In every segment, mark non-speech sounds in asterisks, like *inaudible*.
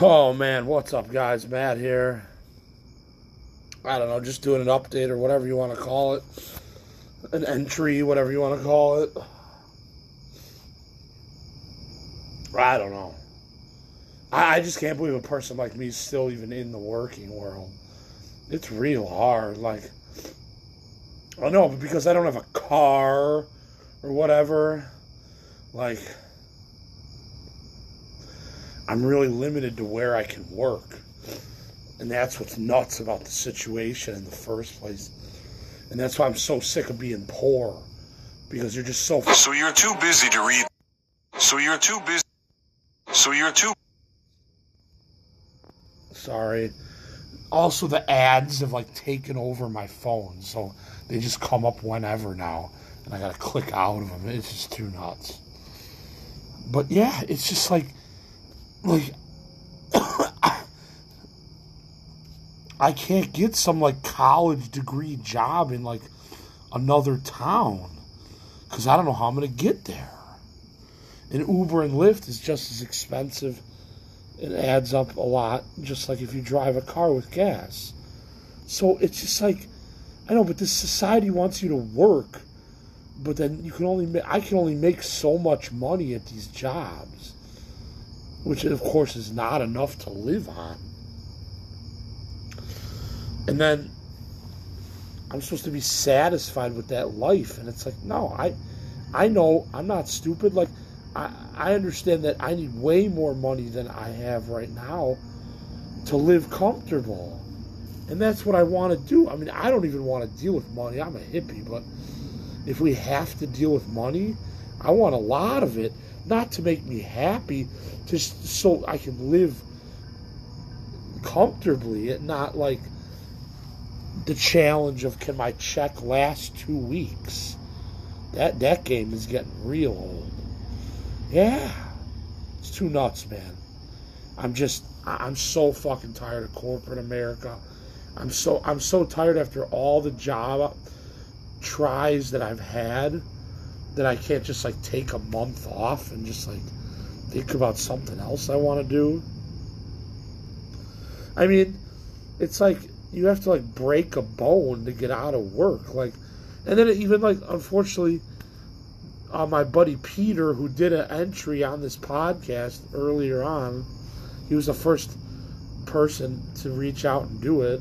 Oh man, what's up, guys? Matt here. I don't know, just doing an update or whatever you want to call it. An entry, whatever you want to call it. I don't know. I, just can't believe a person like me is still even in the working world. It's real hard. Like, I know, but because I don't have a car or whatever, like, I'm really limited to where I can work. And that's what's nuts about the situation in the first place. And that's why I'm so sick of being poor. Because you're just so. So you're too busy to read. So you're too busy. So you're too. Sorry. Also, the ads have like taken over my phone. So they just come up whenever now. And I gotta click out of them. It's just too nuts. But yeah, it's just like. Like. *coughs* I can't get some like college degree job in like another town because I don't know how I'm to get there. And Uber and Lyft is just as expensive. It adds up a lot, just like if you drive a car with gas. So it's just like, I know, but this society wants you to work, but then you can only I can only make so much money at these jobs, which of course is not enough to live on. And then I'm supposed to be satisfied with that life. And it's like, no, I I know I'm not stupid. Like I, I understand that I need way more money than I have right now to live comfortable. And that's what I want to do. I mean, I don't even want to deal with money. I'm a hippie, but if we have to deal with money, I want a lot of it, not to make me happy, just so I can live comfortably and not like the challenge of can my check last two weeks? That that game is getting real old. Yeah, it's too nuts, man. I'm just I'm so fucking tired of corporate America. I'm so I'm so tired after all the job tries that I've had that I can't just like take a month off and just like think about something else I want to do. I mean, it's like you have to like break a bone to get out of work. Like, and then even like unfortunately, uh, my buddy Peter, who did an entry on this podcast earlier on, he was the first person to reach out and do it.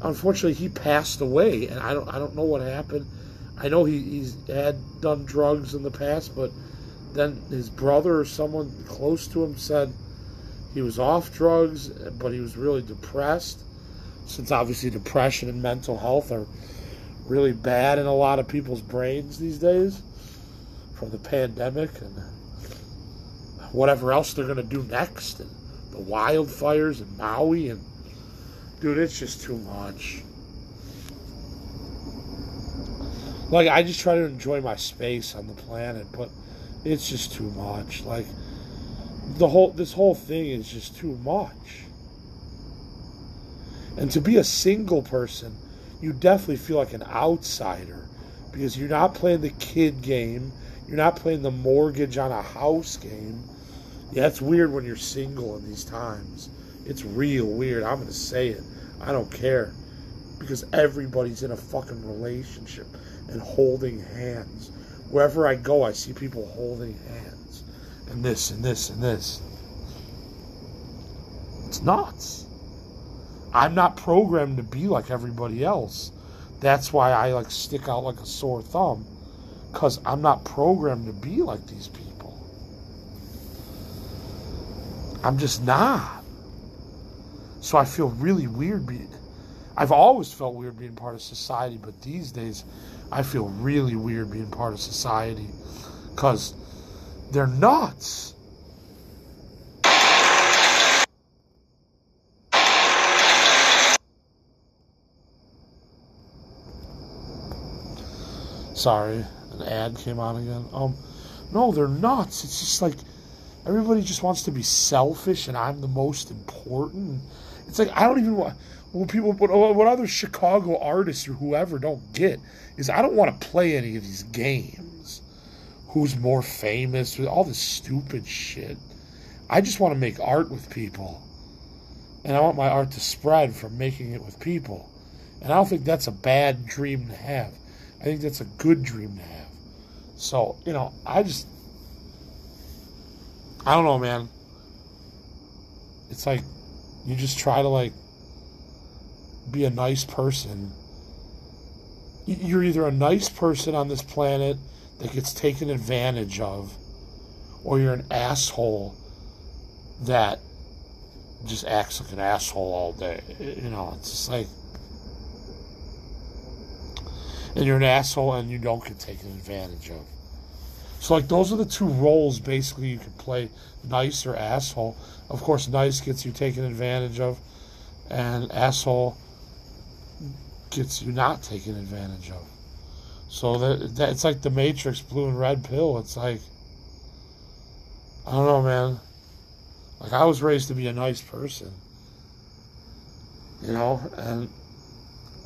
Unfortunately, he passed away, and I don't I don't know what happened. I know he, he's had done drugs in the past, but then his brother or someone close to him said he was off drugs, but he was really depressed. Since obviously depression and mental health are really bad in a lot of people's brains these days from the pandemic and whatever else they're going to do next and the wildfires in Maui and dude it's just too much like I just try to enjoy my space on the planet but it's just too much like the whole this whole thing is just too much and to be a single person, you definitely feel like an outsider because you're not playing the kid game, you're not playing the mortgage on a house game. Yeah, it's weird when you're single in these times. It's real weird. I'm going to say it. I don't care. Because everybody's in a fucking relationship and holding hands. Wherever I go, I see people holding hands. And this and this and this. It's nuts. I'm not programmed to be like everybody else. That's why I like stick out like a sore thumb cuz I'm not programmed to be like these people. I'm just not. So I feel really weird being I've always felt weird being part of society, but these days I feel really weird being part of society cuz they're nuts. Sorry, an ad came on again. Um, no, they're nuts. It's just like everybody just wants to be selfish, and I'm the most important. It's like I don't even want. What people, what, what other Chicago artists or whoever don't get is I don't want to play any of these games. Who's more famous? All this stupid shit. I just want to make art with people. And I want my art to spread from making it with people. And I don't think that's a bad dream to have. I think that's a good dream to have. So, you know, I just I don't know, man. It's like you just try to like be a nice person. You're either a nice person on this planet that gets taken advantage of, or you're an asshole that just acts like an asshole all day. You know, it's just like. And you're an asshole and you don't get taken advantage of. So, like, those are the two roles basically you can play nice or asshole. Of course, nice gets you taken advantage of, and asshole gets you not taken advantage of. So that, that it's like the Matrix blue and red pill. It's like I don't know, man. Like I was raised to be a nice person, you know, and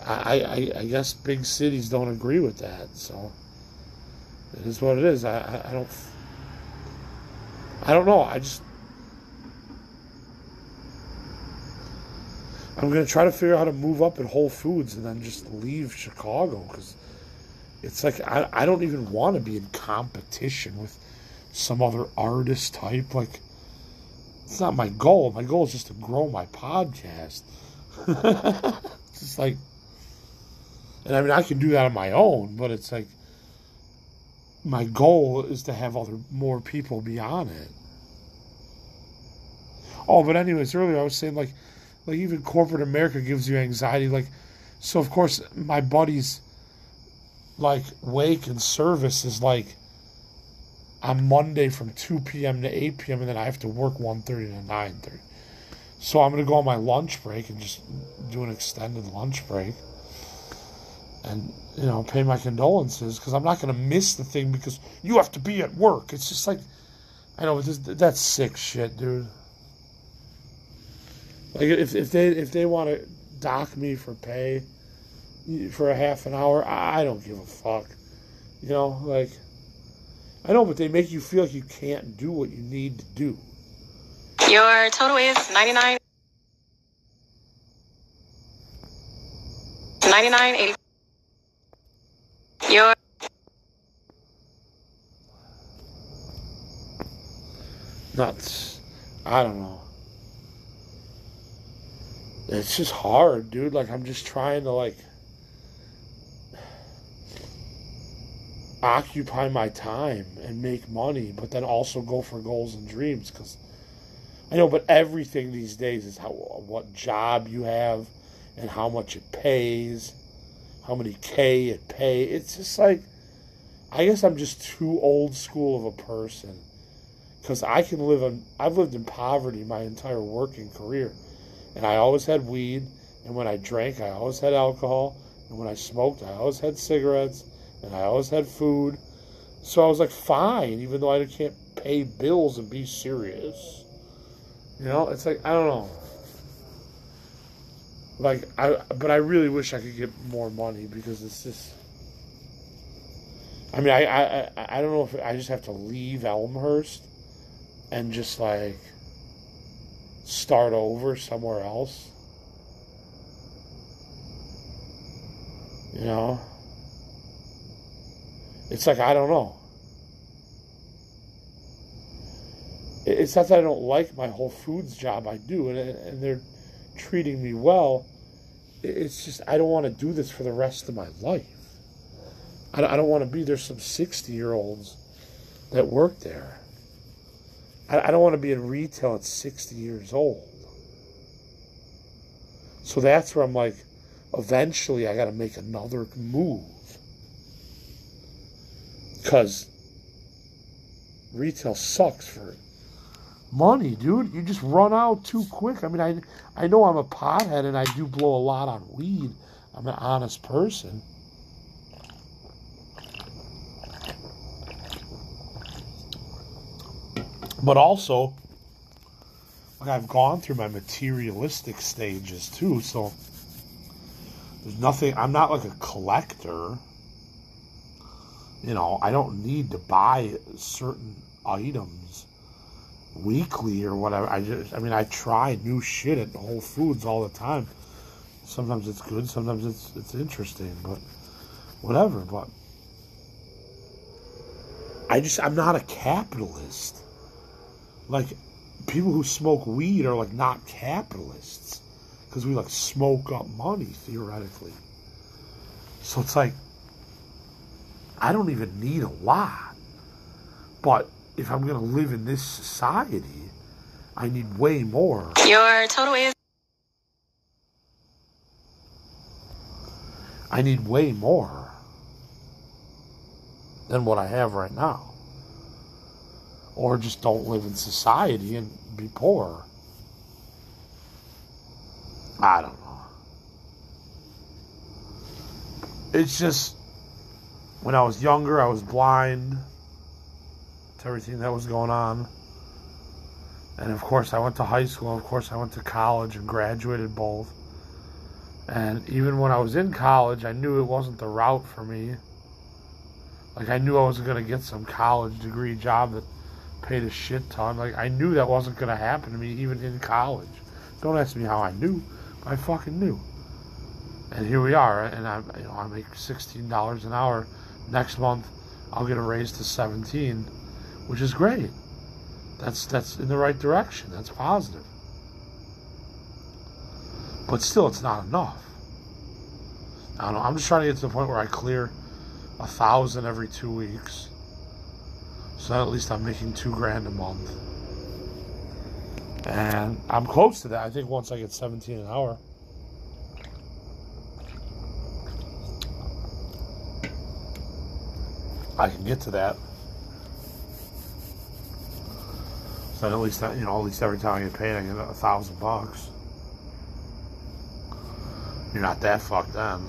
I I, I guess big cities don't agree with that. So it is what it is. I I, I don't I don't know. I just I'm gonna try to figure out how to move up at Whole Foods and then just leave Chicago because it's like I, I don't even want to be in competition with some other artist type. Like it's not my goal. My goal is just to grow my podcast. *laughs* it's like, and I mean I can do that on my own, but it's like my goal is to have other more people be on it. Oh, but anyways, earlier I was saying like like even corporate America gives you anxiety. Like, so of course my buddies like wake and service is like on Monday from 2 p.m. to 8 p.m. and then I have to work 1.30 to 9.30. So I'm to go on my lunch break and just do an extended lunch break and, you know, pay my condolences because I'm not going to miss the thing because you have to be at work. It's just like, I know, that's sick shit, dude. Like if if they if they want to dock me for pay for a half an hour, I don't give a fuck. You know, like I know, but they make you feel like you can't do what you need to do. Your total is ninety nine. 99 80 your nuts i don't know it's just hard, dude. Like I'm just trying to like occupy my time and make money, but then also go for goals and dreams because I know, but everything these days is how what job you have and how much it pays, how many K it pay. It's just like I guess I'm just too old school of a person because I can live in I've lived in poverty my entire working career. And I always had weed. And when I drank, I always had alcohol. And when I smoked, I always had cigarettes. And I always had food. So I was like, fine, even though I can't pay bills and be serious. You know, it's like, I don't know. Like, I, but I really wish I could get more money because it's just. I mean, I, I, I don't know if I just have to leave Elmhurst and just like start over somewhere else. You know? It's like, I don't know. It's not that I don't like my Whole Foods job, I do, and, and they're treating me well. It's just, I don't want to do this for the rest of my life. I don't want to be there some 60 year olds that work there. I, I don't want to be in retail at 60 years old. So that's where I'm like, eventually I got to make another move. Because retail sucks for money, dude. You just run out too quick. I mean, I, I know I'm a pothead and I do blow a lot on weed. I'm an honest person. But also, I've gone through my materialistic stages too, so there's nothing. I'm not like a collector. You know, I don't need to buy certain items. weekly or whatever. I just, I mean, I try new shit at Whole Foods all the time. Sometimes it's good, sometimes it's it's interesting, but whatever. But I just, I'm not a capitalist. Like people who smoke weed are like not capitalists because we like smoke up money theoretically. So it's like I don't even need a lot. But if I'm going to live in this society, I need way more. Your total is I need way more than what I have right now. Or just don't live in society and be poor. I don't know. It's just when I was younger, I was blind to everything that was going on. And of course, I went to high school. Of course, I went to college and graduated both. And even when I was in college, I knew it wasn't the route for me. Like, I knew I wasn't going to get some college degree job that paid a shit ton. Like, I knew that wasn't to happen to me even in college. Don't ask me how I knew. I fucking knew. And here we are. And I'm you know, I make $16 an hour. Next month, I'll get a raise to 17, which is great. That's that's in the right direction. That's positive. But still, it's not enough. I don't know. I'm just trying to get to the point where I clear a thousand every two weeks. So at least I'm making two grand a month. And I'm close to that. I think once I get 17 an hour. I can get to that. So at least, you know, at least every time I get paid, I get a thousand bucks. You're not that fucked then.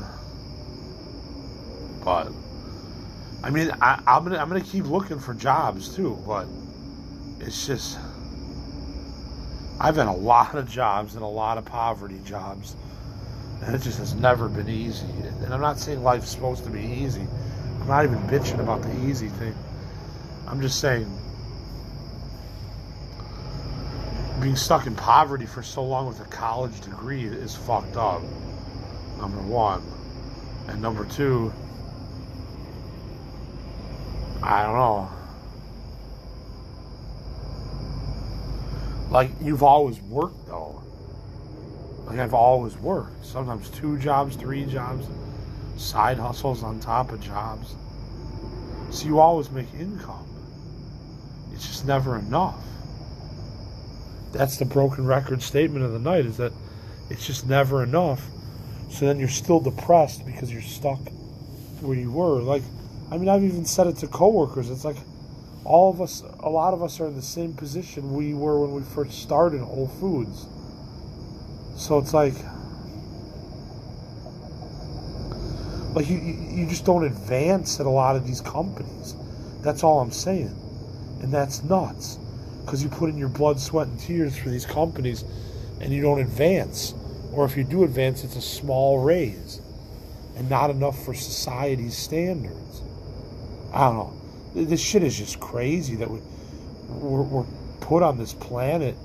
But I mean, I, I'm gonna I'm gonna keep looking for jobs too. But it's just I've had a lot of jobs and a lot of poverty jobs, and it just has never been easy. And I'm not saying life's supposed to be easy. I'm not even bitching about the easy thing. I'm just saying being stuck in poverty for so long with a college degree is fucked up. Number one. And number two, I don't know. Like, you've always worked, though. Like, I've always worked. Sometimes two jobs, three jobs, side hustles on top of jobs. So you always make income. It's just never enough. That's the broken record statement of the night is that it's just never enough. So then you're still depressed because you're stuck where you were. Like, I mean, I've even said it to coworkers. It's like all of us, a lot of us are in the same position we were when we first started Whole Foods. So it's like, like you, you just don't advance at a lot of these companies. That's all I'm saying. And that's nuts. Because you put in your blood, sweat, and tears for these companies and you don't advance. Or if you do advance, it's a small raise and not enough for society's standards. I don't know. This shit is just crazy that we, we're, we're put on this planet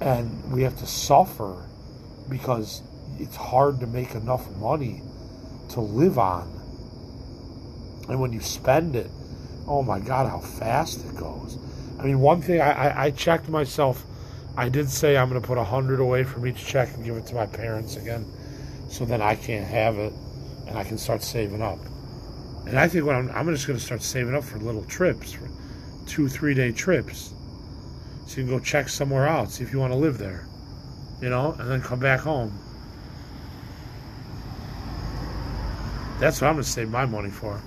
and we have to suffer because it's hard to make enough money to live on. And when you spend it, oh my God, how fast it goes. I mean, one thing I, I, I checked myself. I did say I'm going to put a hundred away from each check and give it to my parents again, so then I can't have it, and I can start saving up. And I think what I'm, I'm just going to start saving up for little trips, for two, three day trips. So you can go check somewhere out, see if you want to live there, you know, and then come back home. That's what I'm going to save my money for.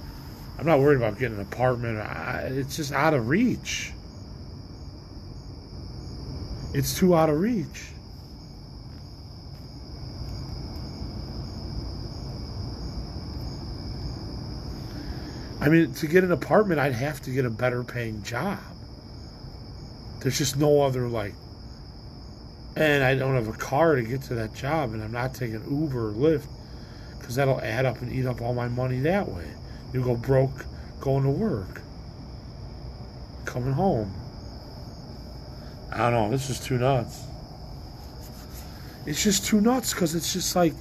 I'm not worried about getting an apartment. I, it's just out of reach. It's too out of reach. I mean, to get an apartment, I'd have to get a better paying job. There's just no other, like, and I don't have a car to get to that job, and I'm not taking Uber or Lyft because that'll add up and eat up all my money that way. You go broke going to work, coming home. I don't know. This is too nuts. It's just too nuts because it's just like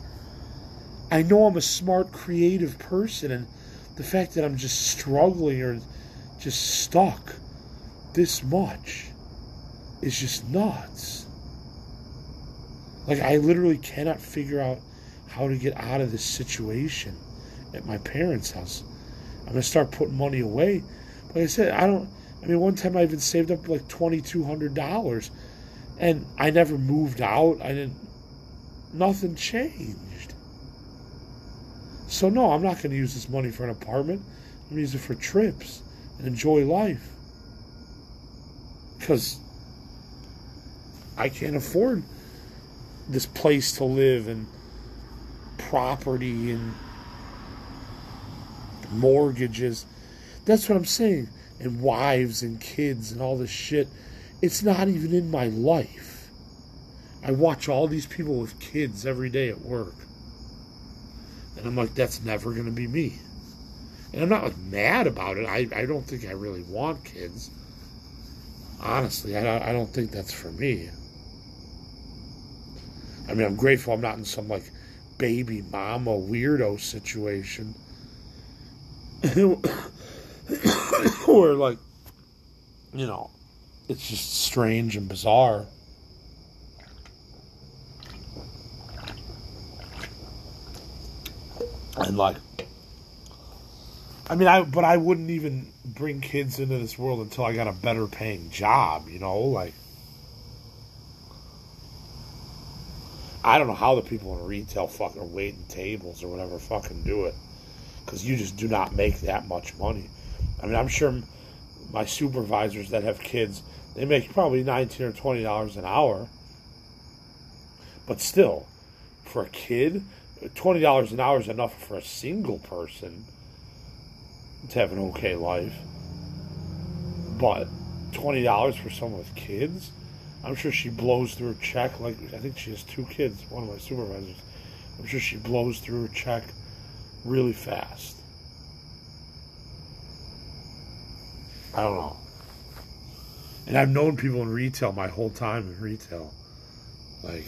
I know I'm a smart, creative person, and the fact that I'm just struggling or just stuck this much is just nuts. Like, I literally cannot figure out how to get out of this situation at my parents' house. I'm going to start putting money away. Like I said, I don't. I mean, one time I even saved up like $2,200 and I never moved out. I didn't. Nothing changed. So, no, I'm not going to use this money for an apartment. I'm going to use it for trips and enjoy life. Because I can't afford this place to live and property and mortgages. That's what I'm saying. And wives and kids and all this shit. It's not even in my life. I watch all these people with kids every day at work. And I'm like, that's never going to be me. And I'm not like mad about it. I, I don't think I really want kids. Honestly, I, I don't think that's for me. I mean, I'm grateful I'm not in some like baby mama weirdo situation. *coughs* Where, like, you know, it's just strange and bizarre. And, like, I mean, I, but I wouldn't even bring kids into this world until I got a better paying job, you know? Like, I don't know how the people in retail fucking waiting tables or whatever fucking do it. Because you just do not make that much money. I mean, I'm sure my supervisors that have kids, they make probably 19 or $20 an hour. But still, for a kid, $20 an hour is enough for a single person to have an okay life. But $20 for someone with kids? I'm sure she blows through a check. Like I think she has two kids. One of my supervisors. I'm sure she blows through a check really fast. I don't know. And I've known people in retail my whole time in retail. Like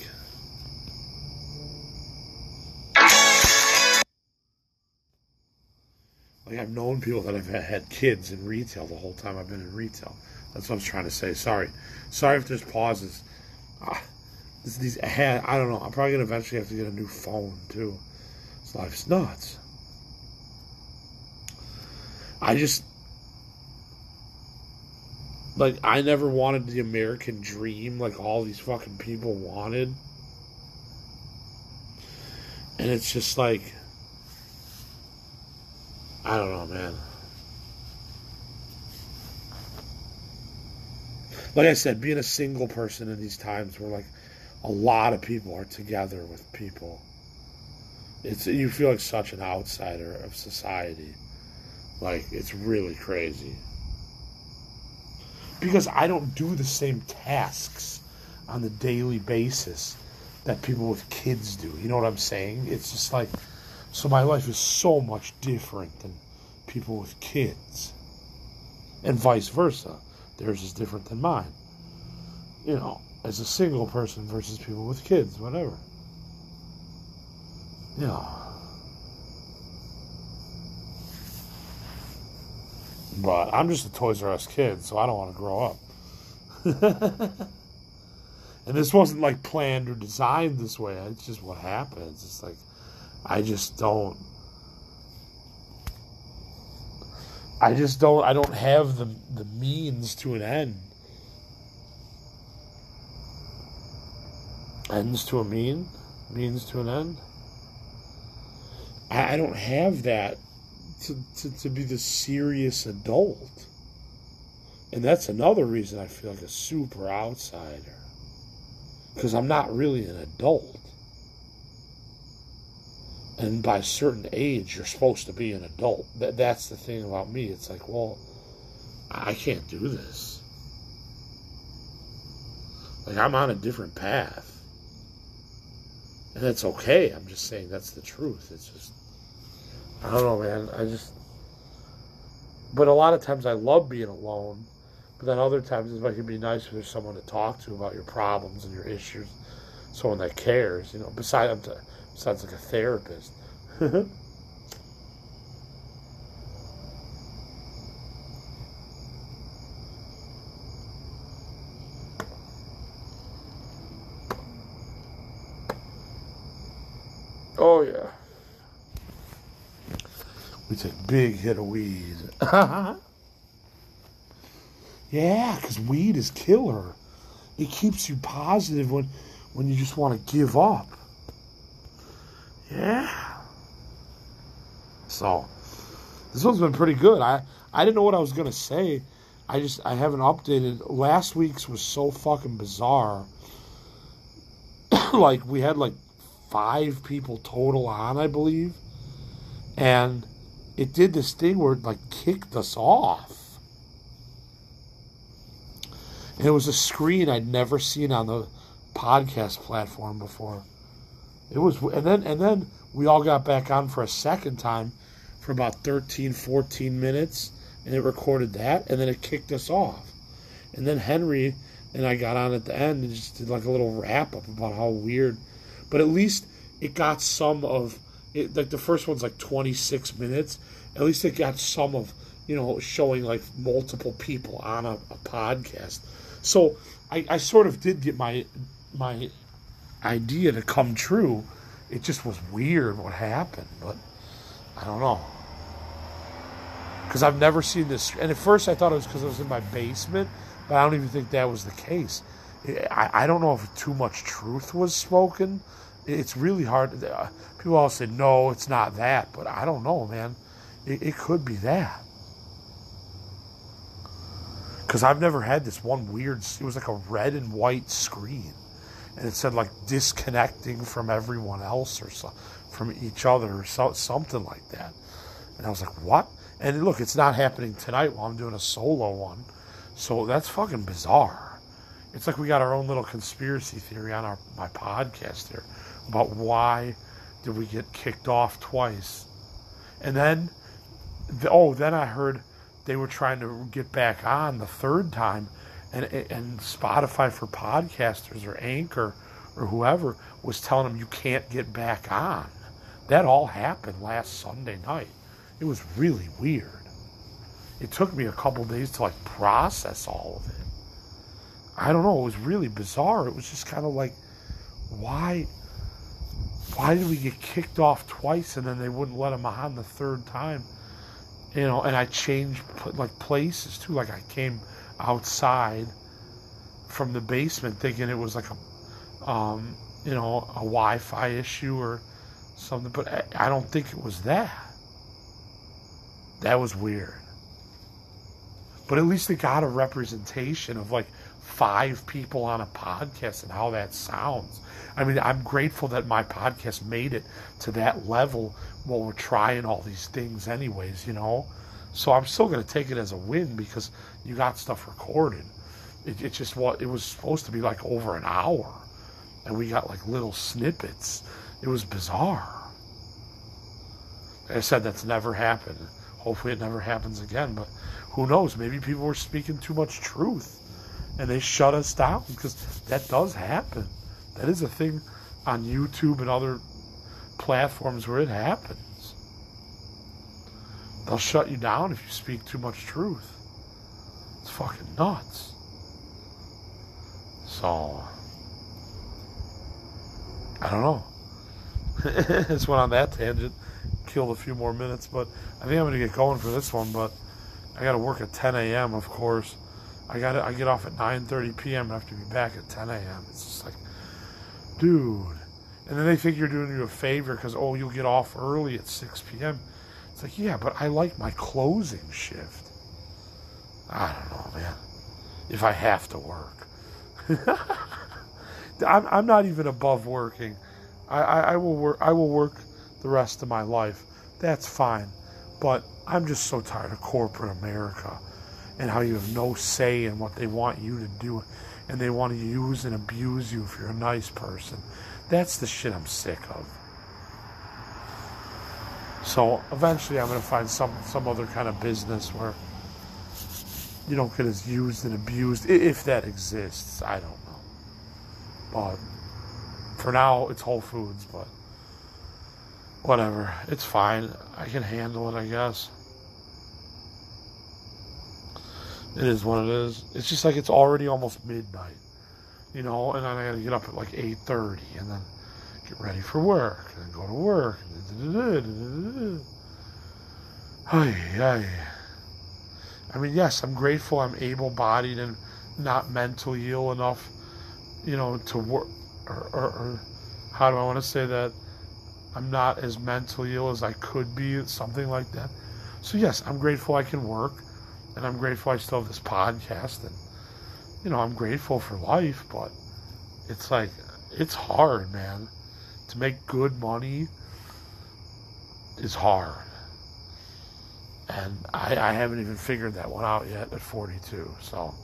Like I've known people that have had kids in retail the whole time I've been in retail. That's what I was trying to say. Sorry, sorry if there's pauses. Ah, this, these I don't know. I'm probably gonna eventually have to get a new phone too. This life's nuts. I just like I never wanted the American dream like all these fucking people wanted. And it's just like I don't know, man. Like I said, being a single person in these times where like a lot of people are together with people, it's you feel like such an outsider of society. Like it's really crazy. Because I don't do the same tasks on the daily basis that people with kids do. You know what I'm saying? It's just like so my life is so much different than people with kids. And vice versa. Theirs is different than mine. You know, as a single person versus people with kids, whatever. You know. But I'm just a Toys R Us kid, so I don't want to grow up. *laughs* and this wasn't like planned or designed this way. It's just what happens. It's like I just don't. I just don't. I don't have the the means to an end. Ends to a mean, means to an end. I, I don't have that to, to to be the serious adult, and that's another reason I feel like a super outsider. Because I'm not really an adult and by a certain age you're supposed to be an adult. That that's the thing about me. It's like well i can't do this. Like i'm on a different path. And that's okay. I'm just saying that's the truth. It's just i don't know man. I just but a lot of times i love being alone. But then other times it's like it might be nice if there's someone to talk to about your problems and your issues, someone that cares, you know. Besides, besides like a therapist. *laughs* oh yeah. We take big hit of weed. *laughs* yeah, because weed is killer. It keeps you positive when when you just want to give up. Yeah. So this one's been pretty good. I I didn't know what I was gonna say. I just I haven't updated. Last week's was so fucking bizarre. *coughs* like we had like five people total on, I believe, and it did this thing where it like kicked us off. And it was a screen I'd never seen on the podcast platform before. It was and then and then we all got back on for a second time for about 13 14 minutes and it recorded that and then it kicked us off. And then Henry and I got on at the end and just did like a little wrap up about how weird. But at least it got some of it like the first one's like 26 minutes. At least it got some of you know showing like multiple people on a, a podcast. So I, I sort of did get my my idea to come true it just was weird what happened but i don't know because i've never seen this and at first i thought it was because i was in my basement but i don't even think that was the case I, don't know if too much truth was spoken it's really hard. Uh, people all say, no, it's not that. But I don't know, man. It could be that. Because I've never had this one weird, it was like a red and white screen. And it said like disconnecting from everyone else or so, from each other or so, something like that. And I was like, what? And look, it's not happening tonight while I'm doing a solo one. So that's fucking bizarre. It's like we got our own little conspiracy theory on our my podcast here about why did we get kicked off twice. And then, oh, then I heard they were trying to get back on the third time, and and Spotify for podcasters or Anchor or whoever was telling them you can't get back on. That all happened last Sunday night. It was really weird. It took me a couple days to like process all of it. I don't know. It was really bizarre. It was just kind of like, why? why did we get kicked off twice and then they wouldn't let him on the third time? You know, and I changed like places too. Like I came outside from the basement thinking it was like a, um, you know, a Wi-Fi issue or something, but I, I don't think it was that. That was weird. But at least they got a representation of like five people on a podcast and how that sounds. I mean, I'm grateful that my podcast made it to that level while we're trying all these things, anyways, you know? So I'm still going to take it as a win because you got stuff recorded. It, it just what it was supposed to be like over an hour, and we got like little snippets. It was bizarre. I said that's never happened. Hopefully, it never happens again. But who knows? Maybe people were speaking too much truth and they shut us down because that does happen. That is a thing on YouTube and other platforms where it happens. They'll shut you down if you speak too much truth. It's fucking nuts. So, I don't know. *laughs* Just went on that tangent, killed a few more minutes, but I think I'm to get going for this one. But I got to work at 10 a.m., of course. I got I get off at 9:30 p.m. and have to be back at 10 a.m. It's just like, dude. And then they think you're doing you a favor because oh you'll get off early at 6 p.m. It's like yeah, but I like my closing shift. I don't know, man. If I have to work, *laughs* I'm I'm not even above working. I, I, I will work. I will work the rest of my life. That's fine. But I'm just so tired of corporate America and how you have no say in what they want you to do and they want to use and abuse you if you're a nice person. That's the shit I'm sick of. So eventually I'm going to find some some other kind of business where you don't get as used and abused, if that exists. I don't know. But for now, it's Whole Foods, but whatever. It's fine. I can handle it, I guess. It is what it is. It's just like it's already almost midnight, you know, and then I gotta get up at like 8.30 and then get ready for work and go to work. I mean, yes, I'm grateful I'm able bodied and not mentally ill enough, you know, to work. Or, or, or how do I want to say that? I'm not as mentally ill as I could be, something like that. So, yes, I'm grateful I can work, and I'm grateful I still have this podcast, and, you know, I'm grateful for life, but it's like, it's hard, man. To make good money is hard. And I, I haven't even figured that one out yet at 42. So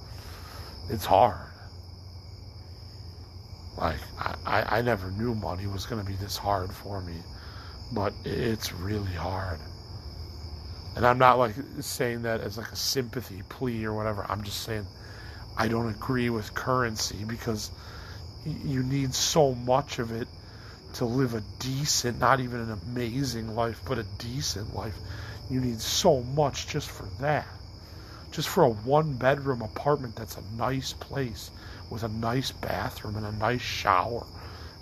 it's hard. Like, I, I, I never knew money was going to be this hard for me. But it's really hard. And I'm not like saying that as like a sympathy plea or whatever. I'm just saying I don't agree with currency because you need so much of it to live a decent, not even an amazing life, but a decent life. You need so much just for that. Just for a one bedroom apartment that's a nice place with a nice bathroom and a nice shower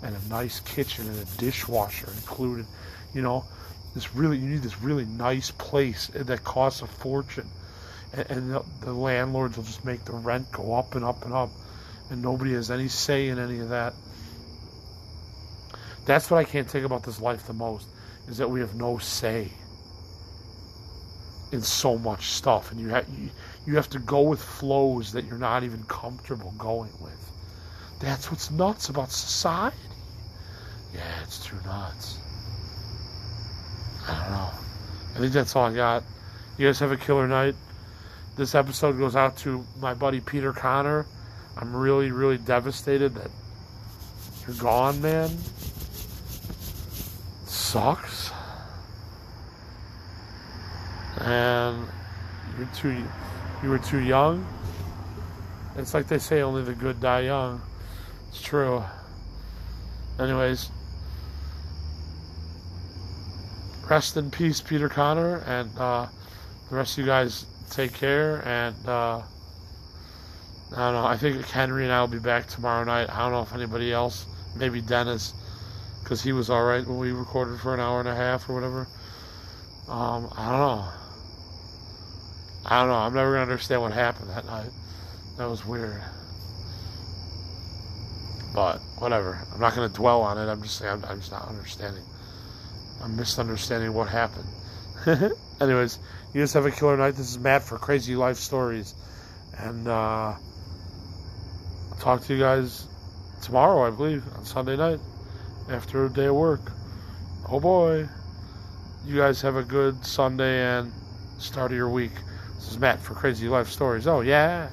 and a nice kitchen and a dishwasher included. You know, this really, you need this really nice place that costs a fortune. And, and the, the landlords will just make the rent go up and up and up. And nobody has any say in any of that. That's what I can't take about this life the most is that we have no say in so much stuff, and you have you, you have to go with flows that you're not even comfortable going with. That's what's nuts about society. Yeah, it's too nuts. I don't know. I think that's all I got. You guys have a killer night. This episode goes out to my buddy Peter Connor. I'm really, really devastated that you're gone, man. Sucks. And you're too you were too young. It's like they say only the good die young. It's true. Anyways, rest in peace, Peter Connor, and uh, the rest of you guys take care. And uh, I don't know. I think Henry and I will be back tomorrow night. I don't know if anybody else, maybe Dennis, because he was all right when we recorded for an hour and a half or whatever. Um, I don't know. I don't know. I'm never gonna understand what happened that night. That was weird. But whatever. I'm not gonna dwell on it. I'm just saying I'm, I'm just not understanding. I'm misunderstanding what happened. *laughs* Anyways, you guys have a killer night. This is Matt for Crazy Life Stories, and uh, I'll talk to you guys tomorrow, I believe, on Sunday night after a day of work. Oh boy. You guys have a good Sunday and start of your week. This is Matt for Crazy Life Stories. Oh, yeah.